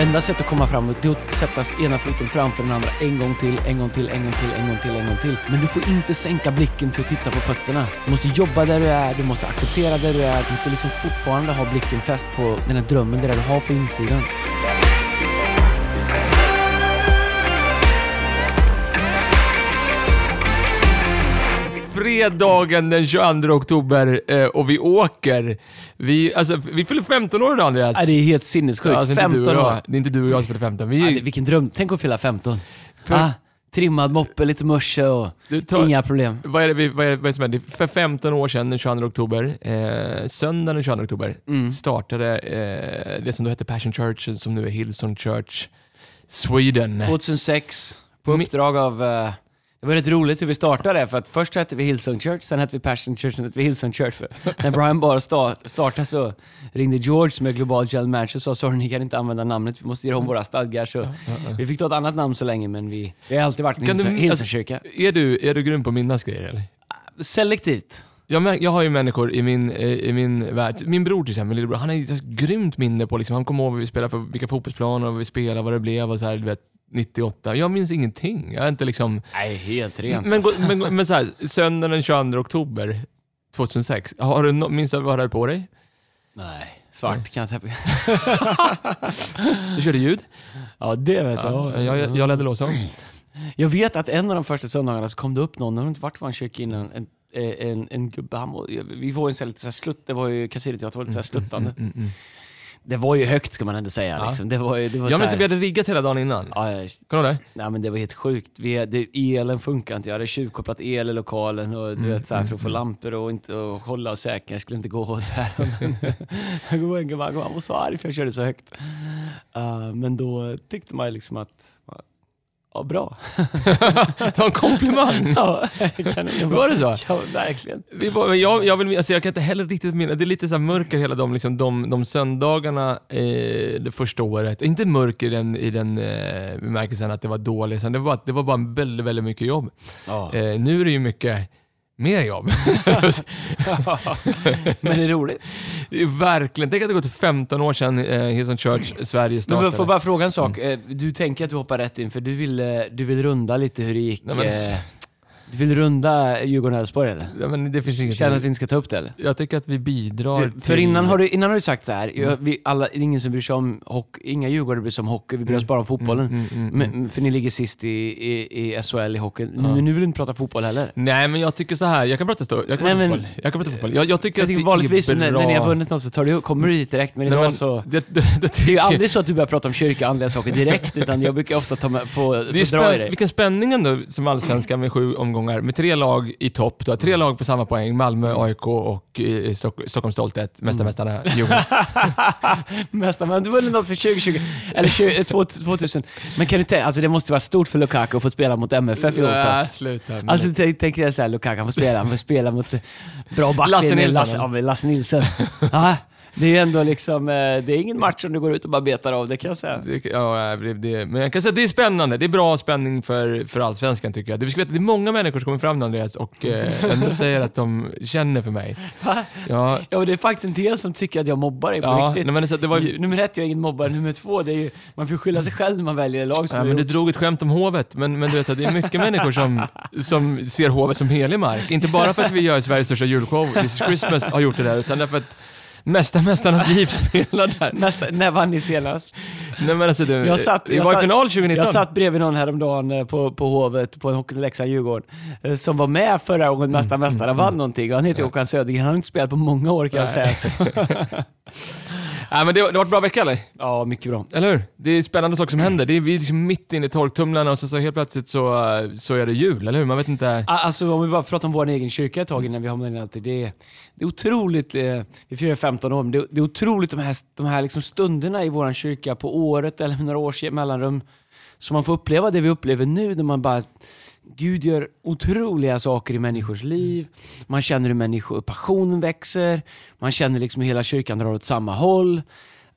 Enda sättet att komma framåt det är att sätta ena foten framför den andra en gång till, en gång till, en gång till, en gång till, en gång till. Men du får inte sänka blicken till att titta på fötterna. Du måste jobba där du är, du måste acceptera där du är. Du måste liksom fortfarande ha blicken fäst på den här drömmen, det där du har på insidan. Fredagen den 22 oktober eh, och vi åker. Vi, alltså, vi fyller 15 år idag Andreas. Nej, det är helt sinnessjukt. Ja, alltså, inte du 15 och år. Det är inte du och jag som fyller 15. Vi, Ja, det, vilken dröm. Tänk att fylla 15. För- Ah, trimmad moppe, lite morse och tar- inga problem. vad, är det, vad, är det, vad är det som hände? För 15 år sedan, den 22 oktober, eh, söndagen den 22 oktober, Mm. startade eh, det som då hette Passion Church, som nu är Hillsong Church Sweden. 2006, på uppdrag av... eh, det var rätt roligt hur vi startade, för att först hette vi Hillsong Church, sen hette vi Passion Church, sen hette vi Hillsong Church. För när Brian bara start, startade så ringde George som är global general manager och sa sorry, ni kan inte använda namnet, vi måste göra om våra stadgar. Så vi fick ta ett annat namn så länge, men vi, vi har alltid varit en alltså- Hillsongkyrka. Är du, är du grym på att minnas grejer eller? Selektivt. Jag, jag har ju människor i min, i min värld, min bror till exempel, min lillebror, han har ju ett grymt minne på liksom, han kommer ihåg vad vi spelade för, vilka fotbollsplaner och vad vi spelade, vad det blev och så här, du vet, 98. Jag minns ingenting. Jag är inte liksom... Nej, helt rent. Men, men, gå- men så här, söndagen den 22 oktober 2006, har du no, minns du vad du hade på dig? Nej, svart kan jag täppa. Du körde ljud? Ja, det vet Ja, jag. jag, jag ledde låsen. Jag vet att en av de första söndagarna så kom det upp någon, jag har inte varit på en kyrka innan, en, en, en gubbe, han vi var ju en sån här lite så här slutt, det var ju Casinoteatern var lite så här sluttande. Mm, mm. Det var ju högt ska man ändå säga. Ja. Liksom. Det var, ju- det var Jag så minns här, att vi hade riggat hela dagen innan. ja, ja, Kommer du ihåg det? nej, men det var helt sjukt. Vi, det, elen funkar inte, jag hade tjuvkopplat el i lokalen och, du vet, så här, för att få lampor och, inte, och hålla och säkra, det skulle inte gå. Och så här. Men, jag går en gubbe, han var så arg för jag körde så högt. Uh, men då tyckte man ju liksom att, ja bra. Var en komplimang. Ja, kanon. Var det så? Ja, verkligen. Vi var, jag, jag, vill, alltså jag kan inte heller riktigt minnas, det är lite så mörker hela de, liksom, de, de söndagarna eh, det första året. Inte mörker i den, i den eh, bemärkelsen att det var dåligt, utan det var, det var bara väldigt, väldigt mycket jobb. Ja. Eh, nu är det ju mycket mer jobb. Men det är roligt. det är verkligen, tänk att det gått 15 år sedan eh, Hillsong Church Sverige Men startade. jag får bara fråga en sak. Eh, Du tänker att du hoppar rätt in, för du vill, eh, du vill runda lite hur det gick. Nej, men- eh, Du vill runda Djurgården-Elfsborg eller? ja, men det finns inget Känner att vi inte ska ta upp det eller? Jag tycker att vi bidrar Du, till... för innan har, du, innan har du sagt så här, jag, vi alla, det är ingen som bryr sig om hockey, inga Djurgårdare bryr sig om hockey, vi bryr oss bara om fotbollen. Mm, mm, mm, Men, för ni ligger sist i, i, i SHL i hockey. Men nu vill du inte prata fotboll heller. Nej, men jag tycker så här. Jag kan prata, stå, jag kan Nej, prata men- fotboll. Jag kan prata fotboll. Jag, jag tycker Jag att tänker det vanligtvis är när, bra... när ni har vunnit något så tar du, kommer du dit direkt, men Nej, idag men så... Det, det, det, Det är tycker ju aldrig så att du börjar prata om kyrka och andliga saker direkt, utan jag brukar ofta ta med, få, få dra i dig. vilken spänning ändå som allsvenskan med sju omgångar, med tre lag i topp. Du har tre lag på samma poäng, Malmö, AIK och eh, Stock, Stockholms stolthet, mästarmästarna Djurgården. Mästar, men du vunnit något sedan 2020, eller 20, eh, 2000. Men kan du tänka, alltså det måste vara stort för Lukaku att få spela mot MFF i onsdags. nu. Alltså tänk, tänk dig såhär, Lukaku han får spela, han får spela mot eh, bra backlinje. Lasse Nilsson, Lasse, ja, Lasse Nilsson. Det är ju ändå liksom, eh, det är ingen match som du går ut och bara betar av, det kan jag säga. Det, ja, det, det, men jag kan säga att det är spännande. Det är bra spänning för, för allsvenskan tycker jag. Du ska veta, det är många människor som kommer fram Andreas och eh, ändå säger att de känner för mig. Va? Ja, Ja, och det är faktiskt en del som tycker att jag mobbar dig på ja, riktigt. men det, det var, ju- Nummer ett, jag är ingen mobbare. Nummer två, det är ju, man får skylla sig själv när man väljer lag Ja, men du drog ett skämt om hovet, men, men du vet, det är mycket människor som, som ser hovet som helig mark. Inte bara för att vi gör Sveriges största julshow, This is Christmas, har gjort det där, utan därför att Mästa Mästarnas liv spelar där. Nästa, när vann ni senast? Nej, men alltså, du, Jag satt- vi var i final 2019. Jag satt bredvid någon häromdagen eh, på, på Hovet, på en Leksand-Djurgården, eh, som var med förra gången Mästare Mm, Mästare vann någonting. Han heter Håkan Södergren, han har inte spelat på många år kan jag säga. Nej, men det, det har varit en bra vecka eller? Ja, mycket bra. Eller hur? Det är spännande saker som händer. Det är, vi är liksom mitt inne i torktumlarna och så, så helt plötsligt så, så är det jul, eller hur? Man vet inte... Alltså om vi bara pratar om vår egen kyrka ett tag innan vi hamnar in i allt det. Det är, det är otroligt, eh, vi firar 15 år, men det, det är otroligt de här, de här liksom stunderna i vår kyrka på året eller med några års mellanrum. Så man får uppleva det vi upplever nu när man bara Gud gör otroliga saker i människors liv. Man känner hur människor, passionen växer. Man känner liksom hur hela kyrkan drar åt samma håll.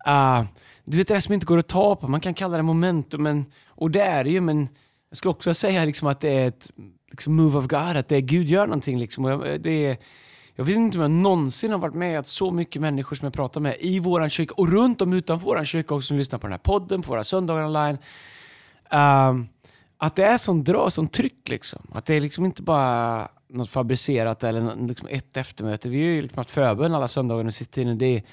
Uh, du vet det där som inte går att ta på. Man kan kalla det momentum. Men, och det är det ju, men jag skulle också säga liksom att det är ett liksom move of God. Att det är Gud gör någonting. Liksom. Och jag, eh, det är, Jag vet inte om jag någonsin har varit med att så mycket människor som jag pratar med i vår kyrka och runt om utanför vår kyrka också som lyssnar på den här podden, på våra söndagar online. Um, att det är sån dra, sån tryck liksom. Att det är liksom inte bara något fabricerat eller liksom ett eftermöte. Vi har ju liksom haft förbön alla söndagar den sista tiden. Det är,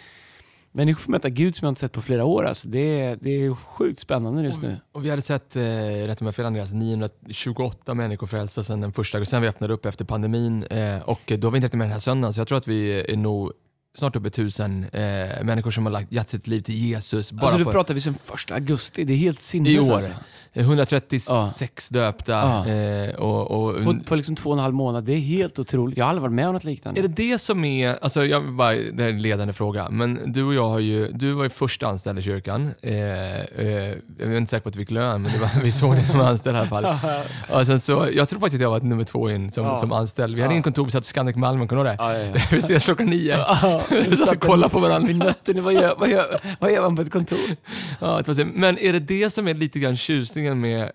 människor får möta Gud som jag inte sett på flera år. Alltså. Det, är, det är sjukt spännande just nu. Och vi hade sett, eh, rätt om jag fel Andreas, 928 människor frälsta sedan den första, sen vi öppnade upp efter pandemin. Eh, och då har vi inte med den här söndagen, så jag tror att vi är nog snart uppe i tusen eh, människor som har lagt, gett sitt liv till Jesus. Bara alltså du på, pratar vi sedan första augusti, det är helt sinnes I år. Alltså. 136 ja. döpta. Ja. Eh, och, och, på, på liksom två och en halv månad, det är helt otroligt. Jag har aldrig varit med om något liknande. Är det det som är, alltså jag bara, det är en ledande fråga, men du och jag har ju, du var ju först anställd i kyrkan. Eh, eh, jag är inte säker på att du fick lön, men det var, vi såg dig som anställd i alla fall. och sen så, jag tror faktiskt att jag var nummer två in som, ja. som anställd. Vi hade in kontor, vi satt i Scandic Malmö, kommer du ihåg det? vi ses klockan nio. vi satt och kollade på varandra. Vid nötten, vad gör, vad, gör, vad gör man på ett kontor? ja, men är det det som är lite grann tjusningen med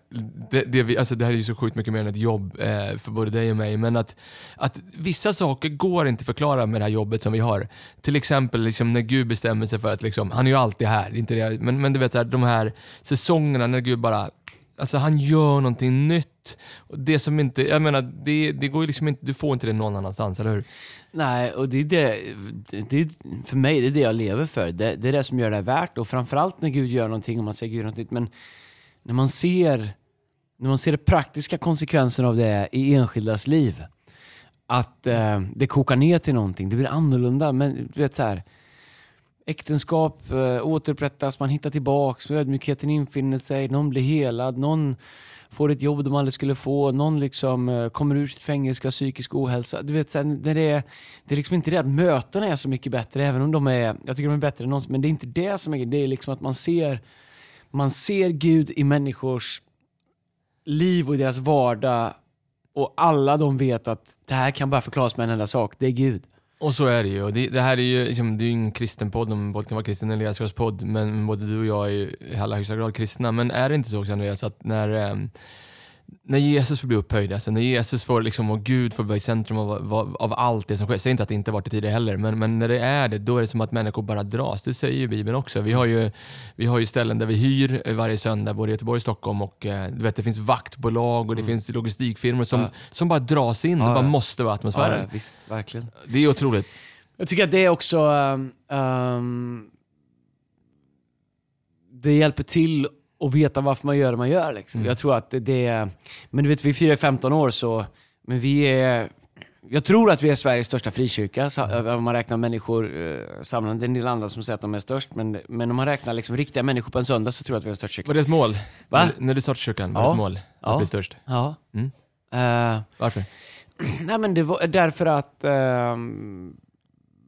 det, det, vi, alltså det här är ju så sjukt mycket mer än ett jobb eh, för både dig och mig, men att, att vissa saker går inte att förklara med det här jobbet som vi har. Till exempel liksom när Gud bestämmer sig för att, liksom, han är ju alltid här, inte det, men, men du vet så här, de här säsongerna när Gud bara Alltså han gör någonting nytt. Det som inte, jag menar, det, det går ju liksom inte, du får inte det någon annanstans, eller hur? Nej, och det är det, det, för mig det är det jag lever för. Det, det är det som gör det värt. Och framförallt när Gud gör någonting och man säger Gud något nytt. Men när man ser när man ser de praktiska konsekvenserna av det i enskildas liv, att eh, det kokar ner till någonting, det blir annorlunda. Men du vet så här, äktenskap eh, återupprättas, man hittar tillbaks, ödmjukheten infinner sig, någon blir helad, någon får ett jobb de aldrig skulle få, någon liksom eh, kommer ur sitt fängelse, psykisk ohälsa. Du vet, det, är, det är liksom inte det att mötena är så mycket bättre, även om de är, jag tycker de är bättre än någonsin, men det är inte det som är det är liksom att man ser, man ser Gud i människors liv och i deras vardag och alla de vet att det här kan bara förklaras med en enda sak, det är Gud. Och så är det ju. Det, det här är ju liksom, det är en kristen podd, om både kan vara kristen eller ledarskapspodd, men både du och jag är ju i allra högsta grad kristna. Men är det inte så också Andreas, att när eh, när Jesus får bli upphöjd, alltså när Jesus får, liksom, och Gud får vara i centrum av, av, av allt det som sker. Säg inte att det inte varit det tidigare heller, men, men när det är det, då är det som att människor bara dras. Det säger ju Bibeln också. Vi har ju, vi har ju ställen där vi hyr varje söndag, både i Göteborg och Stockholm. Och, eh, du vet, det finns vaktbolag och det mm. finns logistikfirmor som, ja. som bara dras in. Ja, det bara måste vara atmosfären. Ja, visst, verkligen. Det är otroligt. Jag tycker att det är också... Um, um, det hjälper till och veta varför man gör det man gör. Liksom. Mm. Jag tror att det är... Men du vet, vi firar 15 år så... Men vi är... Jag tror att vi är Sveriges största frikyrka, om man räknar människor eh, samlade. Det är en del andra som säger att de är störst, men, men om man räknar liksom riktiga människor på en söndag så tror jag att vi är störst kyrka. Var det ett mål? Va? När, när du startade kyrkan, var det ett mål? Att ja. bli störst? Ja. Mm. Uh, Varför? Nej, men det var därför att... Uh,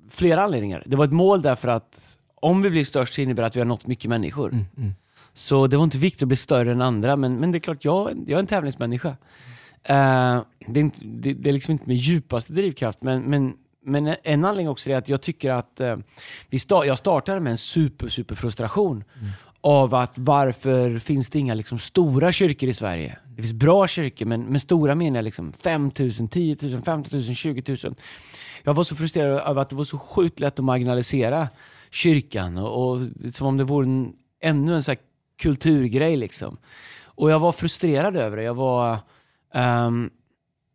flera anledningar. Det var ett mål därför att om vi blir störst så innebär det att vi har nått mycket människor. Mm, mm. Så det var inte viktigt att bli större än andra, men, men det är klart, jag, jag är en tävlingsmänniska. Uh, det, är inte, det, det, är liksom inte min djupaste drivkraft, men, men, men en anledning också är att jag tycker att uh, vi sta jag startade med en super, super frustration mm. av att varför finns det inga liksom, stora kyrkor i Sverige? Det finns bra kyrkor, men med stora menar jag liksom 5 000, 10 000, 50 000, 20 000. Jag var så frustrerad över att det var så sjukt lätt att marginalisera kyrkan och, och som om det vore en, ännu en så kulturgrej liksom. Och jag var frustrerad över det. Jag var... Um,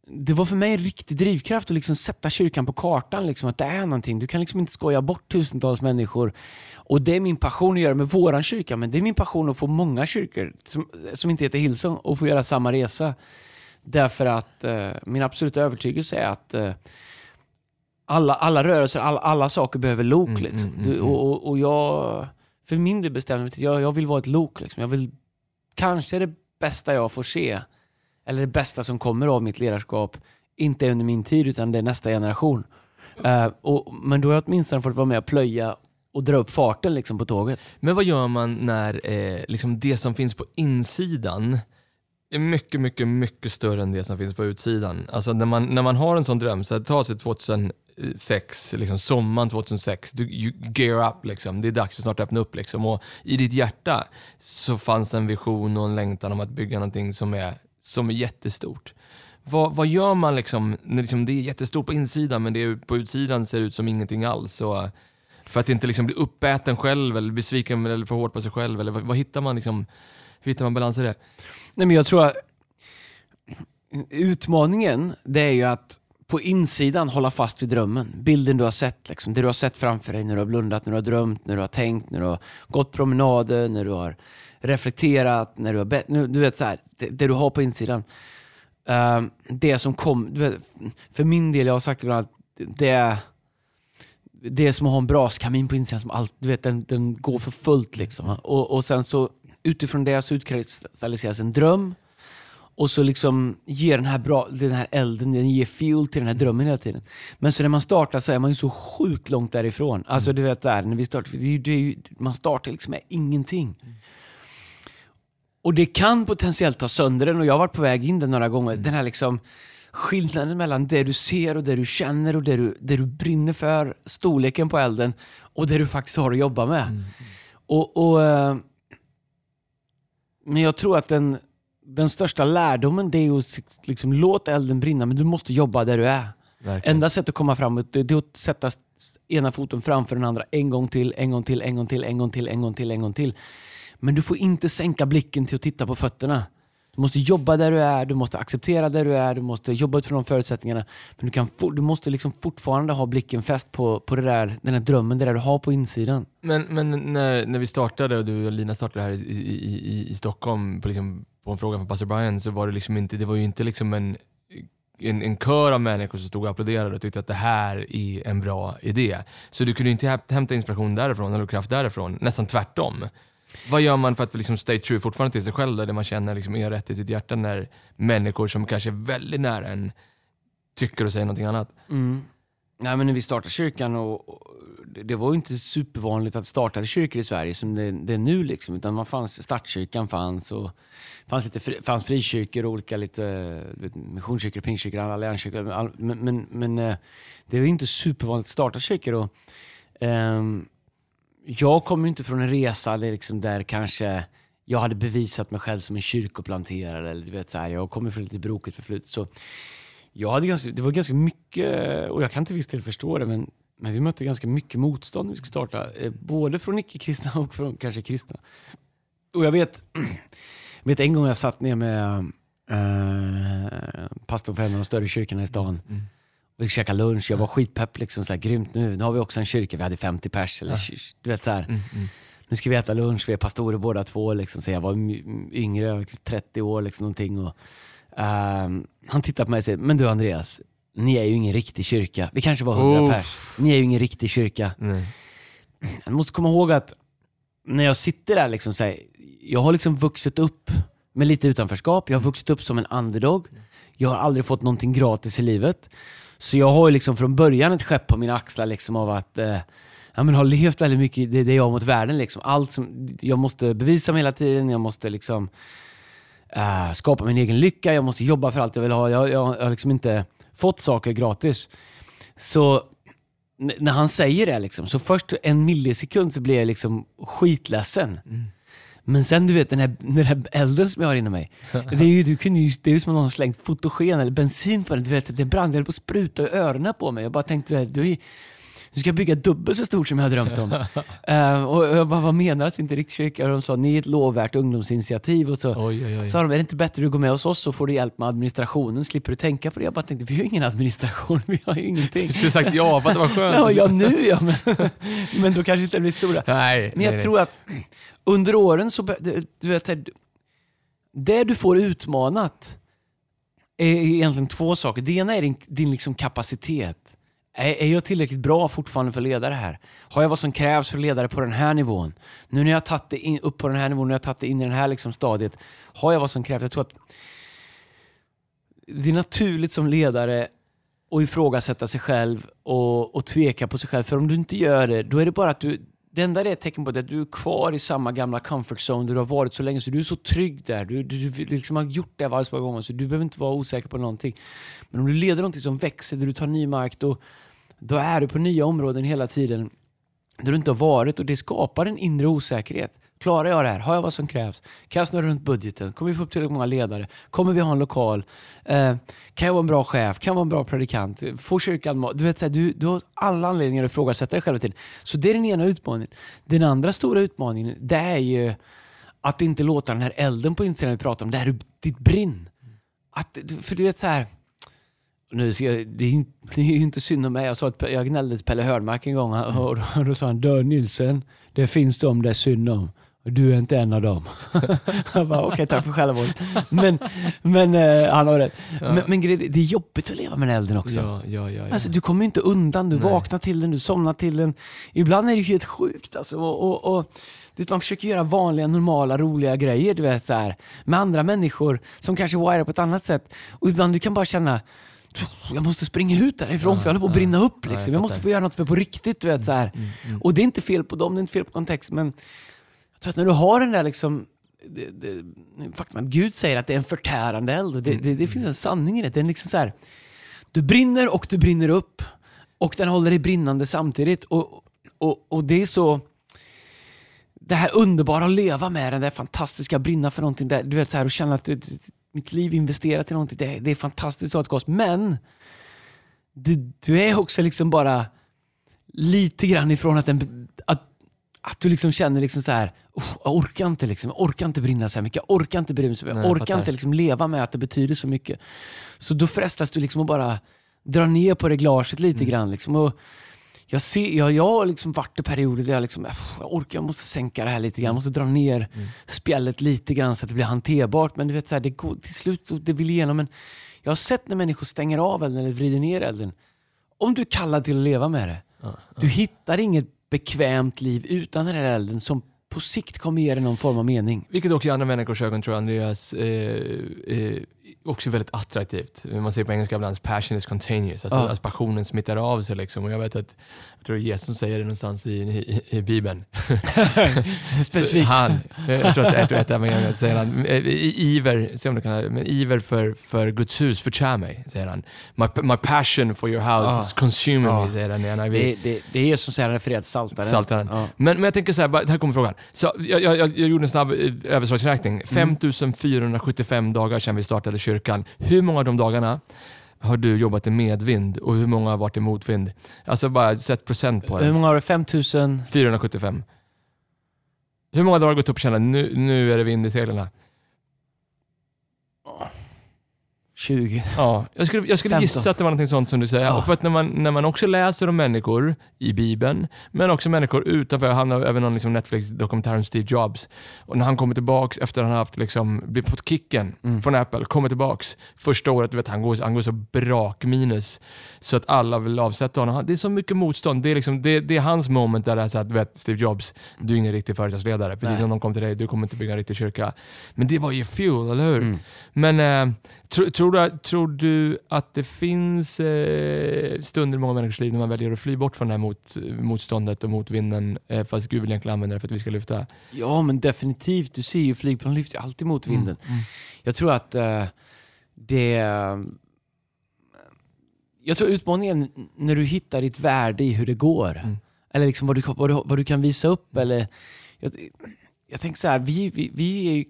det var för mig en riktig drivkraft att liksom sätta kyrkan på kartan. Liksom, att det är någonting. Du kan liksom inte skoja bort tusentals människor. Och Det är min passion att göra med våran kyrka, men det är min passion att få många kyrkor som, som inte heter Hillsong och få göra samma resa. Därför att uh, min absoluta övertygelse är att uh, alla, alla rörelser, alla, alla saker behöver lok. Mm, liksom. mm, mm, och, och, och jag för min del bestämde mig jag, jag vill vara ett lok. Liksom. Jag vill, kanske det bästa jag får se, eller det bästa som kommer av mitt ledarskap, inte under min tid utan det är nästa generation. Uh, och, men då har jag åtminstone fått vara med och plöja och dra upp farten liksom, på tåget. Men vad gör man när eh, liksom det som finns på insidan är mycket, mycket, mycket större än det som finns på utsidan. Alltså när man, när man har en sån dröm, så ta sig 2000 2006, liksom sommaren 2006, du you gear up liksom. Det är dags för snart att öppna upp liksom. Och i ditt hjärta så fanns en vision och en längtan om att bygga någonting som är, som är jättestort. vad, vad gör man liksom, när liksom det är jättestort på insidan men det är, på utsidan ser det ut som ingenting alls? Och, för att inte liksom bli uppäten själv eller besviken eller för hårt på sig själv? Eller vad, vad hittar man liksom, hur hittar man balans i det? Nej, men jag tror att utmaningen det är ju att på insidan hålla fast vid drömmen. Bilden du har sett, liksom. det du har sett framför dig när du har blundat, när du har drömt, när du har tänkt, när du har gått promenader, när du har reflekterat, när du har bett. Du vet, så här, det, det, du har på insidan. Uh, det som kom, vet, för min del, jag har sagt det ibland, det är det är som att ha en braskamin på insidan som allt, du vet, den, den går för fullt. Liksom. Och, och sen så utifrån det så utkristalliseras en dröm och så liksom ger den här, bra, den här elden, den ger fuel till den här drömmen hela tiden. Men så när man startar så är man ju så sjukt långt därifrån. Alltså mm. du vet där, när vi startar, det är, det är, man startar liksom med ingenting. Mm. Och det kan potentiellt ta sönder den och jag har varit på väg in den några gånger. Mm. Den här liksom skillnaden mellan det du ser och det du känner och det du, det du brinner för, storleken på elden och det du faktiskt har att jobba med. Mm. Och, och, eh, men jag tror att den, den största lärdomen det är att liksom, låt elden brinna, men du måste jobba där du är. Verkligen. Enda sättet att komma framåt det är att sätta ena foten framför den andra en gång till, en gång till, en gång till, en gång till, en gång till, en gång till. Men du får inte sänka blicken till att titta på fötterna. Du måste jobba där du är, du måste acceptera där du är, du måste jobba utifrån de förutsättningarna. Men du, kan du måste liksom fortfarande ha blicken fäst på, på det där, den här drömmen, det där du har på insidan. Men, men när, när vi startade och du och Lina startade här i, i, i, i Stockholm på, liksom, på en fråga från Pastor Brian så var det, liksom inte, det var ju inte liksom en, en, en kör av människor som stod och applåderade och tyckte att det här är en bra idé. Så du kunde inte hämta inspiration därifrån eller kraft därifrån, nästan tvärtom. Vad gör man för att liksom stay true fortfarande till sig själv, där man känner liksom är rätt i sitt hjärta när människor som kanske är väldigt nära en tycker och säger någonting annat? Mm. Nej, men när vi startade kyrkan, och, och, det var inte supervanligt att starta kyrkor i Sverige som det, det är nu. Liksom, utan man fanns, startkyrkan fanns och fanns, lite fri, fanns frikyrkor, olika lite missionskyrkor, pingstkyrkor, allianskyrkor. Men, men, men, eh, det var inte supervanligt att starta kyrkor. Och, um, jag kommer inte från en resa där, liksom där kanske jag hade bevisat mig själv som en kyrkoplanterare. Eller, du vet, så här, jag kommer från lite brokigt förflutet. Så jag hade ganska, det var ganska mycket, och jag kan till viss del förstå det, men, men vi mötte ganska mycket motstånd när vi skulle starta. Eh, både från icke-kristna och från kanske kristna. Och jag vet, jag vet en gång jag satt ner med eh, pastorn för en av de större kyrkorna i stan. Mm. Vi käkade lunch, jag var skitpepp. Liksom, så här, grymt nu. Nu har vi också en kyrka, vi hade 50 pers. Eller, ja. du vet, så här. Mm, mm. Nu ska vi äta lunch, vi är pastorer båda två. Liksom, så jag var yngre, 30 år liksom, någonting. Och, um, han tittade på mig och sa, men du Andreas, ni är ju ingen riktig kyrka. Vi kanske var 100 Uff. pers. Ni är ju ingen riktig kyrka. Nej. Jag måste komma ihåg att när jag sitter där, liksom, så här, jag har liksom vuxit upp med lite utanförskap. Jag har vuxit upp som en underdog. Jag har aldrig fått någonting gratis i livet. Så jag har ju liksom från början ett skepp på mina axlar liksom av att eh, ja, men har levt väldigt mycket, det, det är jag mot världen. Liksom. Allt som, jag måste bevisa mig hela tiden, jag måste liksom äh, skapa min egen lycka, jag måste jobba för allt jag vill ha. Jag, jag, jag har liksom inte fått saker gratis. Så när han säger det, liksom, så först en millisekund så blir jag liksom skitledsen. Mm. Men sen du vet den här, den här elden som jag har inom mig. Det är ju, du kunde ju, det är ju som om någon har slängt fotogen eller bensin på den. Du vet, det brann, det höll på att spruta i öronen på mig. Jag bara tänkte, du, du ska bygga dubbelt så stort som jag har drömt om. uh, och jag bara, vad menar du att vi inte riktigt kyrka? Och de sa, ni är ett lovvärt ungdomsinitiativ. Och så oj, oj, oj. sa de, är det inte bättre att du går med hos oss så får du hjälp med administrationen, slipper du tänka på det. Jag bara tänkte, vi har ju ingen administration, vi har ju ingenting. Du skulle sagt ja för att det var skönt. ja, ja, nu ja, men, men då kanske inte det blir stora. Nej, men jag nej, tror nej. att under åren så, du vet, det du får utmanat är egentligen två saker. Det ena är din, din liksom kapacitet. Är, jag tillräckligt bra fortfarande för att leda det här? Har jag vad som krävs för att leda det på den här nivån? Nu när jag har tagit det in, upp på den här nivån, när jag har tagit det in i det här liksom stadiet, har jag vad som krävs? Jag tror att det är naturligt som ledare att ifrågasätta sig själv och, och tveka på sig själv. För om du inte gör det, då är det bara att du, det enda det är ett tecken på det är att du är kvar i samma gamla comfort zone där du har varit så länge. Så du är så trygg där. Du, du, du liksom har gjort det varje gång så du behöver inte vara osäker på någonting. Men om du leder någonting som växer, där du tar ny mark, då, då är du på nya områden hela tiden där du inte har varit och det skapar en inre osäkerhet. Klarar jag det här? Har jag vad som krävs? Kan jag snurra runt budgeten? Kommer vi få upp tillräckligt många ledare? Kommer vi ha en lokal? Eh, kan jag vara en bra chef? Kan jag vara en bra predikant? Får kyrkan mat? Du, vet, så här, du, du har alla anledningar att ifrågasätta dig själv till. Så det är den ena utmaningen. Den andra stora utmaningen det är ju att inte låta den här elden på insidan vi pratar om, det här ditt brinn. Att, för du vet så här, nu ska jag, det, är, inte- det är ju inte synd om mig. Jag, sa att, jag gnällde till Pelle Hörnmark en gång och, och, och då sa han, Dör Nilsen, det finns de det är synd om. Och du är inte en av dem. jag bara, okej tack för självvård. Men, men eh, han har rätt. Men, men är, det är jobbigt att leva med den elden också. Ja, ja, ja. ja. Alltså, du kommer ju inte undan. Du Nej. vaknar till den, du somnar till den. Ibland är det helt sjukt. Alltså. Och, och, och, du vet, man försöker göra vanliga, normala, roliga grejer du vet, så här, med andra människor som kanske wirar på ett annat sätt. Och ibland du kan bara känna jag måste springa ut därifrån för jag håller på att brinna upp. Liksom. jag måste få göra något på riktigt. Vet, så här. Och det är inte fel på dem, det är inte fel på kontext. Men jag tror att när du har den där liksom, det, det, faktum att Gud säger att det är en förtärande eld. Det, det, det finns en sanning i det. det är liksom så här, du brinner och du brinner upp. Och den håller dig brinnande samtidigt. Och, och, och det är så... Det här underbara att leva med den, det fantastiska att brinna för någonting. Där, du vet, så här, och känna att du, mitt liv investerat i någonting. Det, det är fantastiskt att ha ett Men du, du är också liksom bara lite grann ifrån att, den, att, att du liksom känner liksom så här, "Uff, jag orkar inte, liksom, jag orkar inte brinna så här mycket, jag orkar inte bry mig så mycket, jag orkar fattar. inte liksom leva med att det betyder så mycket. Så då frestas du liksom att bara dra ner på reglaget lite Mm. grann. Liksom. Och jag, ser, jag, jag har liksom varit i perioder där jag, liksom, "Uff, jag orkar, jag måste sänka det här lite grann, jag måste dra ner Mm. spjället lite grann så att det blir hanterbart. Men du vet, så här, det går, till slut så det vill igenom. Men jag har sett när människor stänger av elden eller vrider ner elden. Om du är kallad till att leva med det, du hittar inget bekvämt liv utan den här elden som på sikt kommer ge dig någon form av mening. Vilket också i andra människors ögon tror jag Andreas eh, eh, också väldigt attraktivt. Man säger på engelska ibland passion is contagious. Alltså, Ja. att passionen smittar av sig. Liksom. Och jag vet att jag tror Jesus säger det någonstans i, i, i Bibeln. Specifikt. Han, jag tror att ett och ett evangelium säger han, eh, iver, se om du kan, men iver för, för Guds hus förtär mig, säger han. My, my passion for your house Ja. is consuming Ja. me, säger han i NIV. Det, det, det är Jesus som refererar till Psaltaren. Saltaren. Ja. Men, men jag tänker så här, här kommer frågan. Så jag, jag, jag jag gjorde en snabb eh, överslagsräkning. Mm. 5475 dagar sedan vi startade kyrkan. Hur många av de dagarna har du jobbat i medvind och hur många har varit i motvind? Alltså bara sätt procent på Hur det. många har du? 5000? 475. Hur många dagar har du gått upp och känt nu, nu är det vind i seglen? 20? Ja, jag skulle, jag skulle 15. gissa att det var något sånt som du säger. Ja. Och för att när man, när man också läser om människor i Bibeln, men också människor utanför, han har även någon liksom Netflix-dokumentär om Steve Jobs. Och när han kommer tillbaks efter att han har haft, liksom, blivit- fått kicken Mm. från Apple, kommer tillbaks första året, vet, han, går, han går så brak minus så att alla vill avsätta honom. Det är så mycket motstånd. Det är, liksom, det, det är hans moment där det är så att, vet, Steve Jobs, du är ingen riktig företagsledare. Precis Nej. som de kom till dig, du kommer inte bygga en riktig kyrka. Men det var ju fuel, eller hur? Mm. Men eh, tro, tror, du, tror du att det finns eh, stunder i många människors liv när man väljer att fly bort från det här mot, motståndet och motvinden eh, fast Gud vill egentligen använda det för att vi ska lyfta? Ja, men definitivt. Du ser ju, flygplan lyfter alltid mot vinden. Jag tror att eh, det... Jag tror utmaningen är när du hittar ditt värde i hur det går. Mm. Eller liksom vad, du, vad, du, vad du kan visa upp. Eller, jag, jag tänker så här, vi, vi, vi är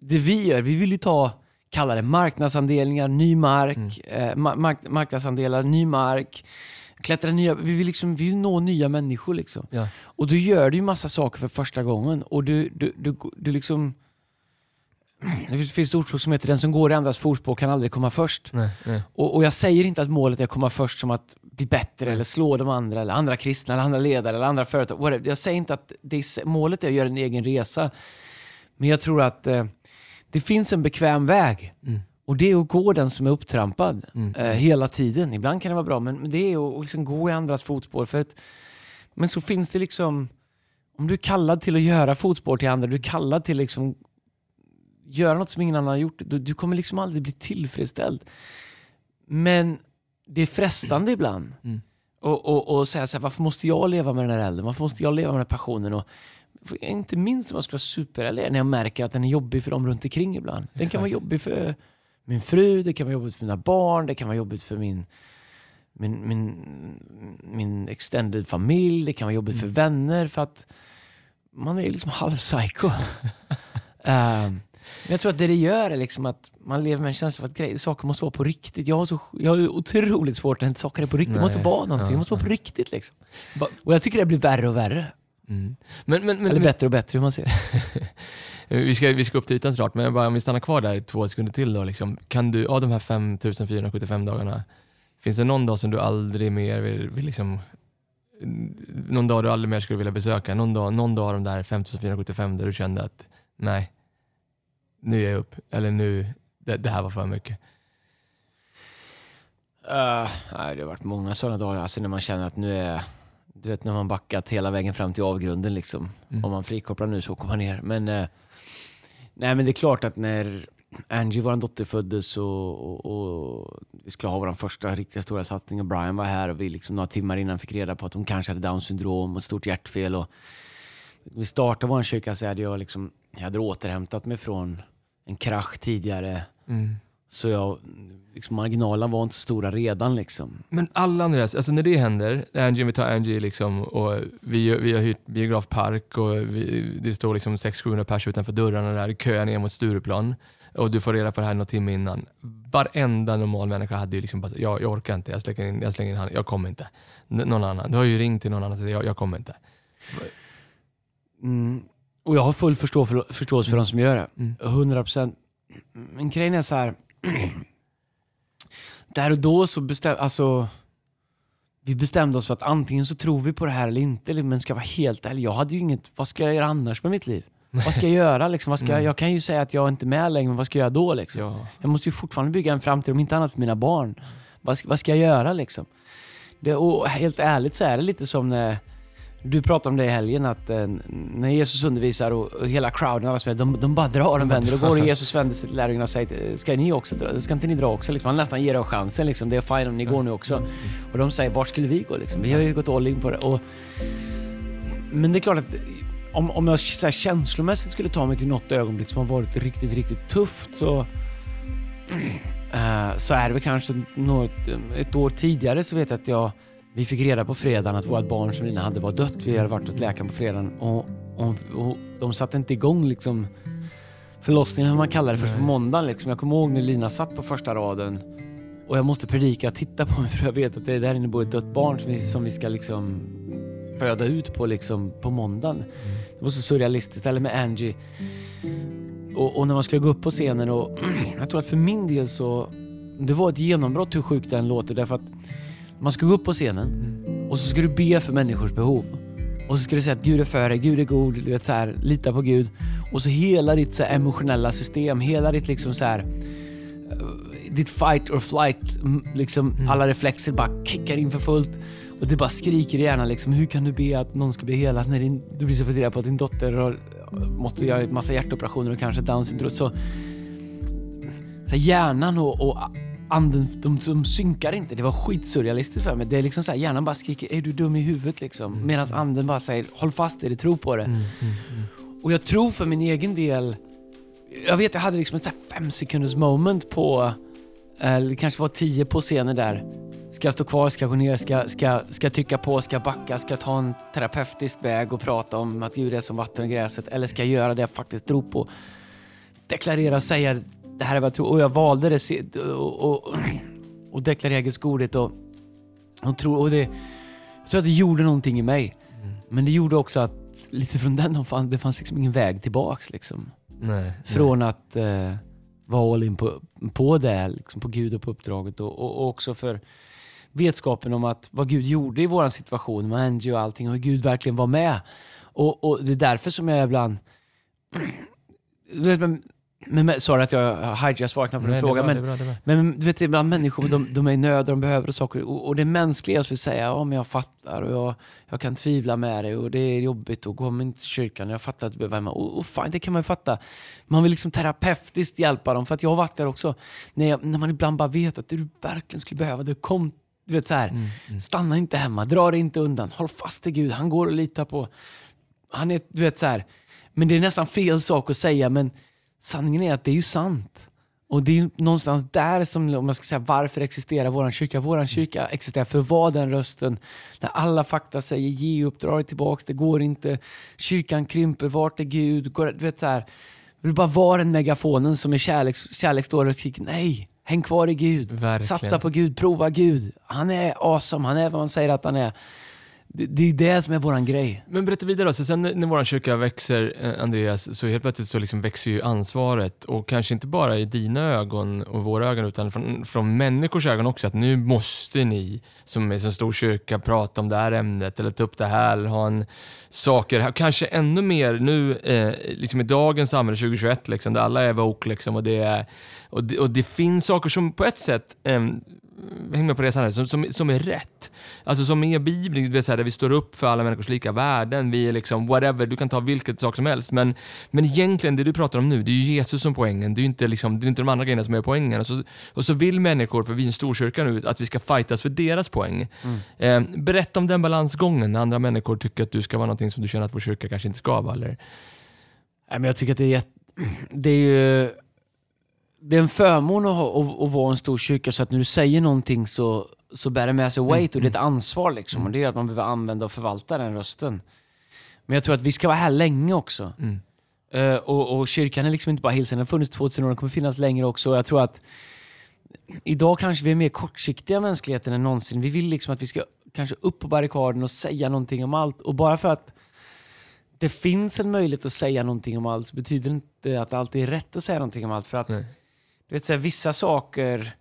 det vi gör, vi vill ju ta, kalla det marknadsandelar, ny mark, Mm. eh, ma- mark, marknadsandelar, ny mark, klättra nya, vi vill, liksom, vi vill nå nya människor. Liksom. Ja. Och då gör du ju massa saker för första gången. Och du, du, du, du liksom... Det finns ett ordspråk som heter den som går i andras fotspår kan aldrig komma först. Nej, nej. Och, och jag säger inte att målet är att komma först som att bli bättre eller slå de andra eller andra kristna eller andra ledare eller andra företag. Jag säger inte att det är, målet är att göra en egen resa. Men jag tror att eh, det finns en bekväm väg. Mm. Och det är att gå den som är upptrampad Mm. eh, hela tiden. Ibland kan det vara bra, men det är att att liksom gå i andras fotspår. För att, men så finns det liksom, om du är kallad till att göra fotspår till andra, du är kallad till liksom göra något som ingen annan har gjort, du, du kommer liksom aldrig bli tillfredsställd. Men det är frestande ibland. Mm. Och, och, och säga så här, varför måste jag leva med den här elden? Varför måste jag leva med den här passionen? Och, inte minst om jag ska vara superärlig, när jag märker att den är jobbig för dem runt omkring ibland. Den Exakt. kan vara jobbig för min fru, det kan vara jobbigt för mina barn, det kan vara jobbigt för min, min, min, min extended familj, det kan vara jobbigt för vänner för att man är liksom halvpsycho. um, men jag tror att det det gör är liksom att man lever med en känsla av att grejer, saker måste vara på riktigt. Jag har, så, jag har otroligt svårt när saker är på riktigt. Det måste vara någonting. Det måste vara på riktigt. Liksom. Och jag tycker det blir värre och värre. Mm. Men, men, men, Eller bättre och bättre hur man ser vi, ska, vi ska upp till ytan snart, men bara om vi stannar kvar där två sekunder till. Då, liksom, kan du, av de här 5475 dagarna, finns det någon dag som du aldrig mer vill, vill liksom, någon dag du aldrig mer skulle vilja besöka? Någon dag, någon dag av de där 5475 där du kände att nej, nu är jag upp. Eller nu, det, det här var för mycket. Uh, nej, det har varit många sådana dagar. Alltså när man känner att nu är... Du vet när man backat hela vägen fram till avgrunden. Liksom. Mm. Om man frikopplar nu så åker man ner. Men, uh, nej, men det är klart att när Angie, vår dotter, föddes och, och, och, vi skulle ha vår första riktiga stora satsning och Brian var här och vi liksom några timmar innan fick reda på att hon kanske hade down syndrom och stort hjärtfel. Och vi startade vår kyrka så hade jag, liksom, jag hade återhämtat mig från en krasch tidigare. Mm. Så jag, liksom, marginalerna var inte så stora redan. Liksom. Men alla Andreas, alltså när det händer, Angie, vi tar Angie liksom, och vi, vi har hyrt biografpark och vi, det står liksom 600-700 pers utanför dörrarna där, köar ner mot Stureplan och du får reda på det här någon timme innan. Varenda normal människa hade ju liksom bara, jag, jag orkar inte, jag slänger in, jag slänger in handen, jag kommer inte. N någon annan. Du har ju ringt till någon annan och sagt, jag, jag kommer inte. Mm. Och jag har full förstå för, förståelse för mm. de som gör det. Mm. 100%. Men grejen är så här. där och då så bestämde, alltså, vi bestämde oss för att antingen så tror vi på det här eller inte. Men ska jag vara helt ärlig, jag hade ju inget, vad ska jag göra annars med mitt liv? Vad ska jag göra? Liksom? Vad ska jag, mm. jag kan ju säga att jag inte är med längre, men vad ska jag göra då? Liksom? Ja. Jag måste ju fortfarande bygga en framtid, om inte annat för mina barn. Vad ska, vad ska jag göra? Liksom? Det, och helt ärligt så är det lite som när du pratade om det i helgen, att eh, när Jesus undervisar och, och hela crowden, alla som de, de bara drar och vänder och går och Jesus vänder sig till lärjungarna och säger eh, ska ni också dra? Ska inte ni dra också? Liksom, han nästan ger dem chansen. Liksom. Det är fine om ni går nu också. Och de säger, vart skulle vi gå? Liksom? Vi har ju gått all in på det. Och, men det är klart att eh, om, om jag så här, känslomässigt skulle ta mig till något ögonblick som har varit riktigt, riktigt tufft så, äh, så är det väl kanske något, ett år tidigare så vet jag att jag vi fick reda på fredagen att vårt barn som Lina hade var dött. Vi hade varit hos läkaren på fredagen och, och, och de satte inte igång liksom förlossningen, hur man kallar det, först på måndagen. Liksom. Jag kommer ihåg när Lina satt på första raden och jag måste predika och titta på mig för jag vet att det är där inne bor ett dött barn som vi, som vi ska liksom föda ut på, liksom, på måndagen. Mm. Det var så surrealistiskt. Eller med Angie. Och, och, när man skulle gå upp på scenen och jag tror att för min del så det var ett genombrott hur sjukt den låter därför att man ska gå upp på scenen och så ska du be för människors behov. Och så ska du säga att Gud är för dig, Gud är god, du vet så här, lita på Gud. Och så hela ditt så här, emotionella system, hela ditt liksom så här, eh, ditt fight or flight, liksom mm. alla reflexer bara kickar in för fullt. Och det bara skriker i hjärnan liksom, hur kan du be att någon ska bli helad när din, du blir så frustrerad på att din dotter har, måste göra en massa hjärtoperationer och kanske down syndrom. Så, så hjärnan och, och anden, de, de synkar inte. Det var skitsurrealistiskt för mig. Det är liksom så här, hjärnan bara skriker, är du dum i huvudet liksom? Mm. Medan anden bara säger, håll fast i det, tro på det. Mm, mm, mm, och jag tror för min egen del, jag vet jag hade liksom ett fem sekunders moment på, eller det kanske var tio på scenen där. Ska jag stå kvar, ska jag gå ner, ska, ska, ska trycka på, ska jag backa, ska jag ta en terapeutisk väg och prata om att Gud är som vatten i gräset? Eller ska jag göra det jag faktiskt tror på? Deklarera och säga det här är vad jag tror. Och jag valde det och, och, och deklarera Guds godhet. Och, och, tro, och det, jag tror att det gjorde någonting i mig. Mm. Men det gjorde också att lite från den dagen det fanns liksom ingen väg tillbaks. Liksom. Nej, från nej. att eh, vara all in på, på det, liksom, på Gud och på uppdraget. Och, och, och, också för vetskapen om att vad Gud gjorde i vår situation med Angie och allting och hur Gud verkligen var med. Och, och det är därför som jag ibland... Men, sorry att jag hijackar svaret på din fråga. Men, men du vet, ibland människor de, de är i nöd och de behöver saker. Och, och det mänskliga jag skulle säga, ja, men jag fattar och jag, jag kan tvivla med dig och det är jobbigt och gå inte till kyrkan. Jag fattar att du behöver hemma. Och, och fine, det kan man ju fatta. Man vill liksom terapeutiskt hjälpa dem. För att jag har varit där också. När, jag, när man ibland bara vet att det du verkligen skulle behöva, det kom du vet så här, mm, mm. stanna inte hemma, dra dig inte undan, håll fast i Gud, han går att lita på. Han är, du vet så här, men det är nästan fel sak att säga, men sanningen är att det är ju sant. Och det är ju någonstans där som, om jag ska säga varför existerar vår kyrka? Vår kyrka existerar för att vara den rösten. När alla fakta säger ge uppdraget tillbaks, det går inte. Kyrkan krymper, vart är Gud? Går, du vet så här, vill bara vara den megafonen som är kärleks, kärleksdåre och skriker nej, häng kvar i Gud. Verkligen. Satsa på Gud, prova Gud. Han är awesome, han är vad man säger att han är. Det, det är det som är våran grej. Men berätta vidare då. Så sen när vår kyrka växer, eh, Andreas, så helt plötsligt så liksom växer ju ansvaret. Och kanske inte bara i dina ögon och våra ögon, utan från, från människors ögon också. Att nu måste ni, som är så stor kyrka, prata om det här ämnet eller ta upp det här. Eller ha en saker, kanske ännu mer nu eh, liksom i dagens samhälle, 2021, liksom, där alla är woke. Liksom, och, det är, och, det, och det finns saker som på ett sätt eh, häng med på resan här, som, som, som är rätt. Alltså som är bibliskt, det där vi står upp för alla människors lika värden, vi är liksom whatever, du kan ta vilket sak som helst. Men, men egentligen, det du pratar om nu, det är ju Jesus som poängen, det är ju inte, liksom, det är inte de andra grejerna som är poängen. Och så, och så vill människor, för vi är en storkyrka nu, att vi ska fightas för deras poäng. Mm. Eh, berätta om den balansgången när andra människor tycker att du ska vara någonting som du känner att vår kyrka kanske inte ska vara. Eller? Nej, men jag tycker att det är, det är ju det är en förmån att, ha, att, att, vara en stor kyrka så att när du säger någonting så, så bär det med sig weight och det är ett mm. ansvar. Liksom, och det är att man behöver använda och förvalta den rösten. Men jag tror att vi ska vara här länge också. Mm. Uh, och, och, kyrkan är liksom inte bara Hillsen, den har funnits 2000 år, den kommer finnas längre också. Och jag tror att idag kanske vi är mer kortsiktiga mänskligheten än någonsin. Vi vill liksom att vi ska kanske upp på barrikaden och säga någonting om allt. Och bara för att det finns en möjlighet att säga någonting om allt så betyder det inte att det alltid är rätt att säga någonting om allt. För att Nej du vet, så här, vissa saker...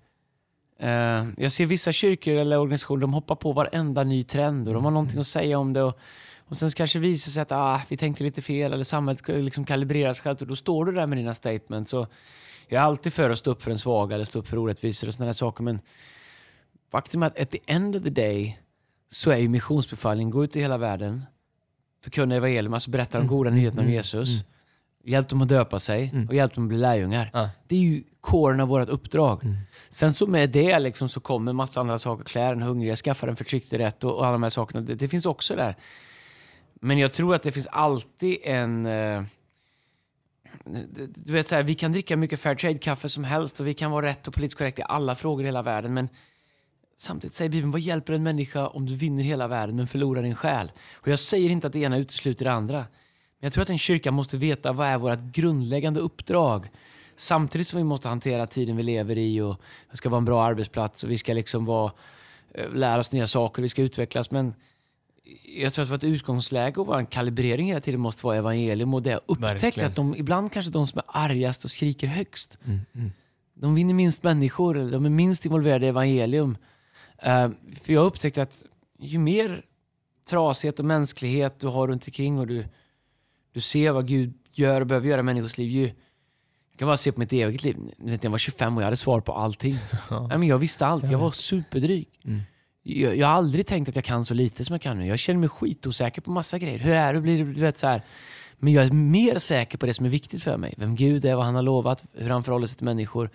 Eh, jag ser vissa kyrkor eller organisationer, de hoppar på varenda ny trend och de har någonting att säga om det. Och, och sen kanske visar sig att ah, vi tänkte lite fel eller samhället liksom kalibreras självt och då står du där med dina statements. Så jag är alltid för att stå upp för en svaga eller stå upp för orättvisor och sådana saker. Men faktum är att at the end of the day så är ju missionsbefallningen, gå ut i hela världen, förkunna evangelium, alltså berätta de goda nyheterna om mm. Jesus. Mm. Hjälp dem att döpa sig mm. och hjälp dem att bli lärjungar. Ja. Det är ju kåren av vårt uppdrag. Mm. Sen så med det liksom så kommer massa andra saker. Klä den hungriga, skaffa den förtryckte rätt och, och alla de här sakerna. Det, det, finns också där. Men jag tror att det finns alltid en... Uh, du vet, så här, vi kan dricka mycket fair trade-kaffe som helst och vi kan vara rätt och politiskt korrekt i alla frågor i hela världen. Men samtidigt säger Bibeln, vad hjälper en människa om du vinner hela världen men förlorar din själ? Och jag säger inte att det ena utesluter det andra. Men jag tror att en kyrka måste veta vad är vårt grundläggande uppdrag. Samtidigt som vi måste hantera tiden vi lever i och det ska vara en bra arbetsplats och vi ska liksom vara, eh, lära oss nya saker, vi ska utvecklas. Men jag tror att vårt utgångsläge och vår kalibrering hela tiden måste vara evangelium. Och det har upptäckt att de, ibland kanske de som är argast och skriker högst, mm, mm. de vinner minst människor, de är minst involverade i evangelium. Uh, för jag har upptäckt att ju mer trasighet och mänsklighet du har runt omkring och du du ser vad Gud gör och behöver göra i människors liv. Ju, jag kan bara se på mitt eget liv. Jag var 25 och jag hade svar på allting. Nej, men jag visste allt. Jag var superdryg. Mm. Jag, jag, har aldrig tänkt att jag kan så lite som jag kan nu. Jag känner mig skitosäker på massa grejer. Hur är det? Blir du vet, så här. Men jag är mer säker på det som är viktigt för mig. Vem Gud är, vad han har lovat, hur han förhåller sig till människor.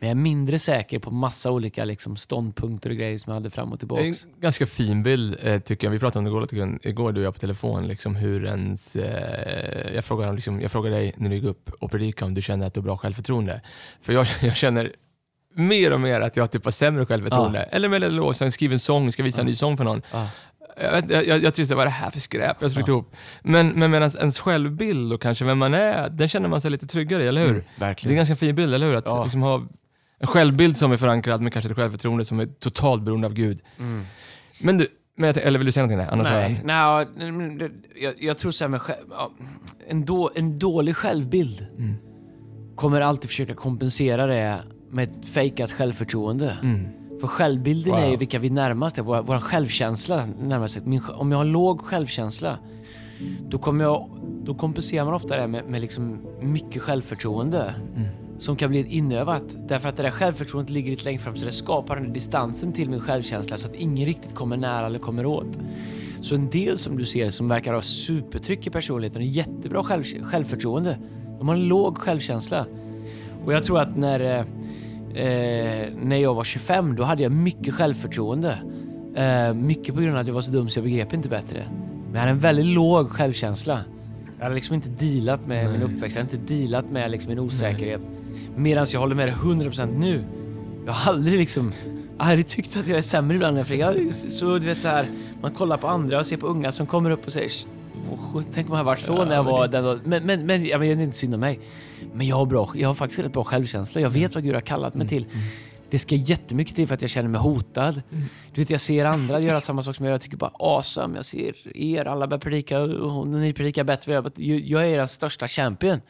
Men jag är mindre säker på massa olika liksom, ståndpunkter och grejer som jag hade fram och tillbaka. En ganska fin bild eh, tycker jag. Vi pratade om det igår, igår du och jag på telefon. Liksom, hur ens, eh, jag, frågade, liksom, jag frågade dig när du gick upp och predikade om du känner att du har bra självförtroende. För jag, jag känner mer och mer att jag typ har sämre självförtroende. Ja. Eller med lovsång, skriver en sång, ska visa en ny sång för någon. Ja. Jag, jag, jag, jag tyckte, vad är det här för skräp jag har ja. ihop? Men, men medan ens självbild och kanske vem man är, den känner man sig lite tryggare i, eller hur? Mm, det är en ganska fin bild, eller hur? Att ja. liksom ha en självbild som är förankrad med kanske ett självförtroende som är totalt beroende av Gud. Mm. Men du, men jag, eller vill du säga någonting där? Annars nej, nej jag, jag, tror så här med en, då, en dålig självbild mm. kommer alltid försöka kompensera det med ett fejkat självförtroende. Mm. För självbilden wow. är ju vilka vi närmast är, vår, vår självkänsla närmast. Min, om jag har låg självkänsla, då, kommer jag, då kompenserar man ofta det med, med liksom mycket självförtroende. Mm som kan bli inövat. Därför att det där självförtroendet ligger lite längre fram så det skapar den där distansen till min självkänsla så att ingen riktigt kommer nära eller kommer åt. Så en del som du ser som verkar ha supertryck i personligheten och jättebra själv, självförtroende, de har en låg självkänsla. Och jag tror att när, eh, eh när jag var 25 då hade jag mycket självförtroende. Eh, mycket på grund av att jag var så dum så jag begrep inte bättre. Men jag hade en väldigt låg självkänsla. Jag har liksom inte dealat med min uppväxt, jag har inte dealat med liksom min osäkerhet. Medan jag håller med dig 100% nu. Jag har aldrig liksom... Aldrig tyckt att jag är sämre ibland än Fredrik. Så du vet så här, man kollar på andra och ser på unga som kommer upp och säger "Åh, Tänk om jag varit så Ja, när jag var den då." Men, men, men jag menar inte synd om mig. Men jag har, bra, jag har faktiskt rätt bra självkänsla. Jag vet vad Gud har kallat mig till. Det ska jättemycket till för att jag känner mig hotad. Du vet, jag ser andra göra samma sak som jag gör. Jag tycker bara awesome. Jag ser er, alla börjar predika och ni predikar bättre. Jag, jag är er största champion.